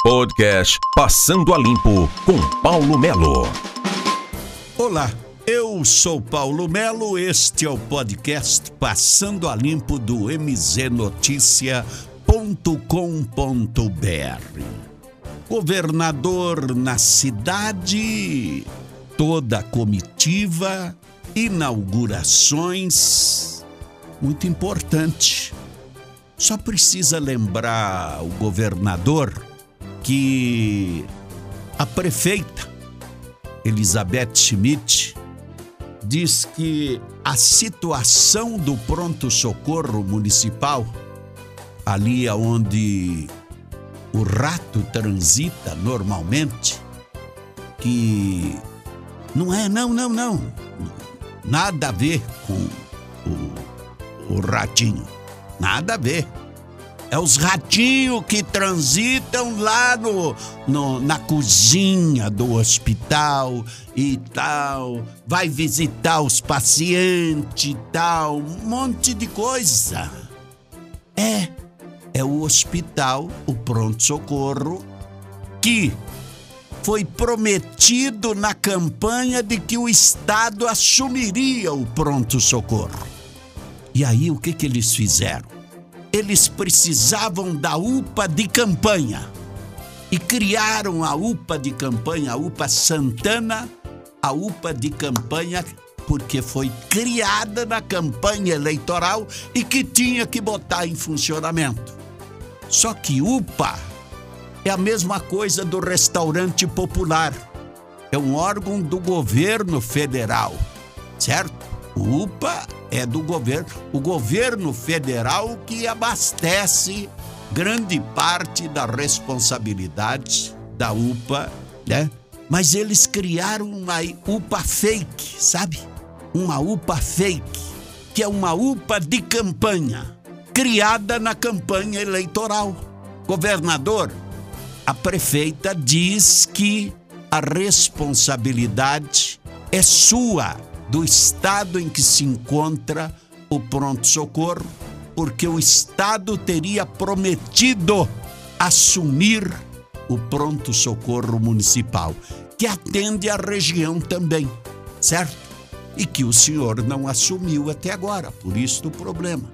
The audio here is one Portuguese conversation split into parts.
Podcast Passando a Limpo com Paulo Melo. Olá, eu sou Paulo Melo, este é o podcast Passando a Limpo do mznoticia.com.br. Governador na cidade, toda a comitiva, inaugurações, muito importante. Só precisa lembrar o governador que a prefeita Elizabeth Schmidt diz que a situação do pronto-socorro municipal, ali onde o rato transita normalmente, que não é, não, não, não, nada a ver com o, o ratinho, nada a ver. É os ratinhos que transitam lá no, no, na cozinha do hospital e tal. Vai visitar os pacientes e tal. Um monte de coisa. É, é o hospital, o pronto-socorro, que foi prometido na campanha de que o Estado assumiria o pronto-socorro. E aí o que, que eles fizeram? Eles precisavam da UPA de campanha e criaram a UPA de campanha, a UPA Santana, a UPA de campanha porque foi criada na campanha eleitoral e que tinha que botar em funcionamento. Só que UPA é a mesma coisa do restaurante popular. É um órgão do governo federal, certo? UPA é do governo, o governo federal que abastece grande parte da responsabilidade da UPA, né? Mas eles criaram uma UPA fake, sabe? Uma UPA fake, que é uma UPA de campanha, criada na campanha eleitoral. Governador, a prefeita diz que a responsabilidade é sua do estado em que se encontra o pronto-socorro, porque o Estado teria prometido assumir o pronto-socorro municipal, que atende a região também, certo? E que o senhor não assumiu até agora, por isso o problema.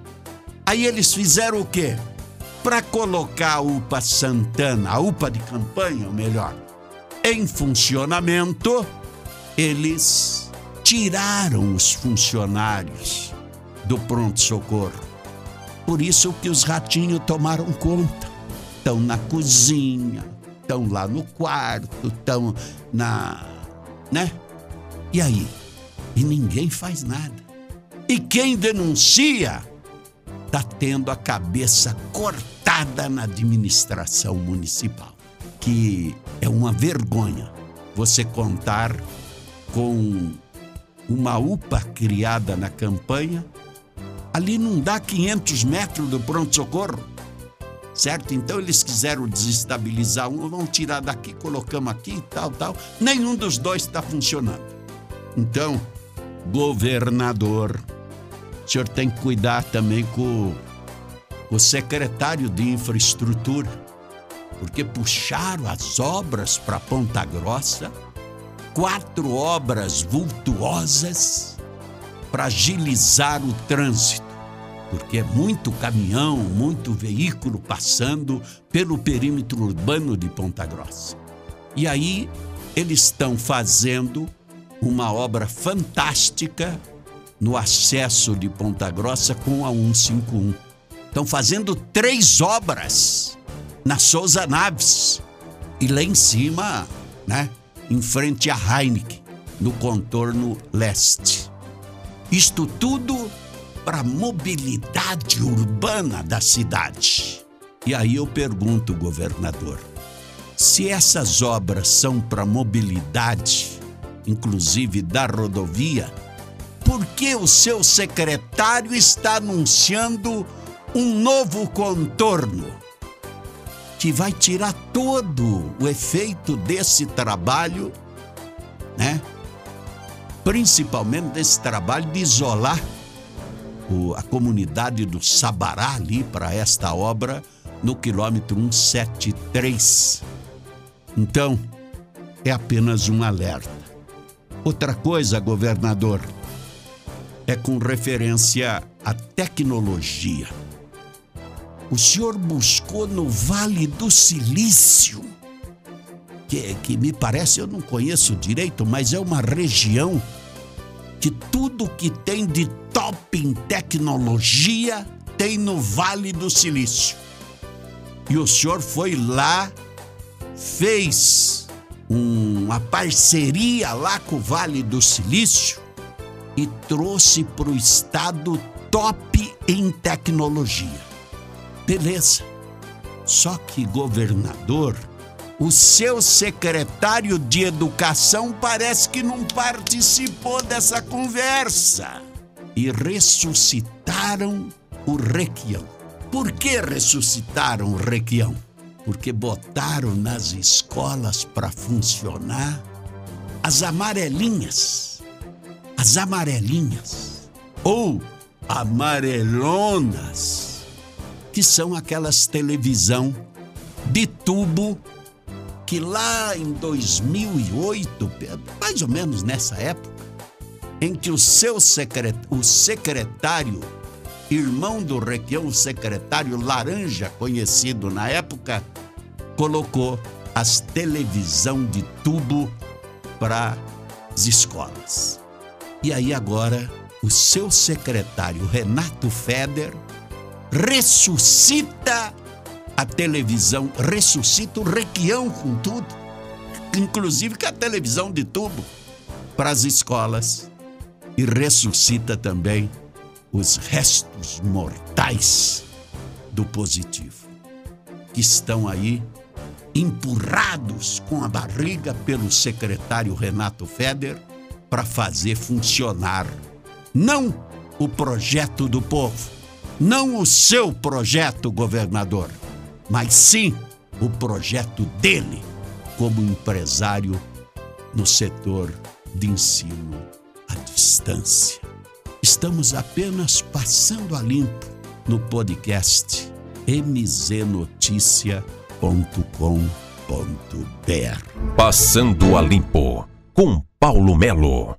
Aí eles fizeram o quê? Para colocar a UPA Santana, a UPA de campanha, ou melhor, em funcionamento, eles tiraram os funcionários do pronto-socorro. Por isso que os ratinhos tomaram conta. Estão na cozinha, estão lá no quarto, estão na. né? E aí? E ninguém faz nada. E quem denuncia está tendo a cabeça cortada na administração municipal. Que é uma vergonha você contar com uma UPA criada na campanha, ali não dá 500 metros do pronto-socorro, certo? Então eles quiseram desestabilizar um, vão tirar daqui, colocamos aqui, tal, tal. Nenhum dos dois está funcionando. Então, governador, o senhor tem que cuidar também com o secretário de infraestrutura, porque puxaram as obras para Ponta Grossa quatro obras vultuosas para agilizar o trânsito, porque é muito caminhão, muito veículo passando pelo perímetro urbano de Ponta Grossa. E aí eles estão fazendo uma obra fantástica no acesso de Ponta Grossa com a 151. Estão fazendo três obras na Souza Naves. E lá em cima, né? Em frente à Heineken, no contorno leste. Isto tudo para a mobilidade urbana da cidade. E aí eu pergunto, governador, se essas obras são para mobilidade, inclusive da rodovia, por que o seu secretário está anunciando um novo contorno? Que vai tirar todo o efeito desse trabalho, né? Principalmente desse trabalho de isolar o, a comunidade do Sabará ali para esta obra no quilômetro 173. Então, é apenas um alerta. Outra coisa, governador, é com referência à tecnologia. O senhor buscou no Vale do Silício, que, que me parece, eu não conheço direito, mas é uma região que tudo que tem de top em tecnologia tem no Vale do Silício. E o senhor foi lá, fez uma parceria lá com o Vale do Silício e trouxe para o estado top em tecnologia. Beleza. Só que, governador, o seu secretário de educação parece que não participou dessa conversa. E ressuscitaram o Requião. Por que ressuscitaram o Requião? Porque botaram nas escolas para funcionar as amarelinhas. As amarelinhas. Ou amarelonas. Que são aquelas televisão de tubo que lá em 2008, mais ou menos nessa época, em que o seu secret, o secretário irmão do Requião, o secretário Laranja, conhecido na época, colocou as televisão de tubo para as escolas. E aí agora o seu secretário Renato Feder ressuscita a televisão, ressuscita o Requião com tudo, inclusive com a televisão de tubo para as escolas e ressuscita também os restos mortais do positivo, que estão aí empurrados com a barriga pelo secretário Renato Feder para fazer funcionar não o projeto do povo, não o seu projeto, governador, mas sim o projeto dele como empresário no setor de ensino à distância. Estamos apenas passando a limpo no podcast mznoticia.com.br. Passando a limpo com Paulo Melo.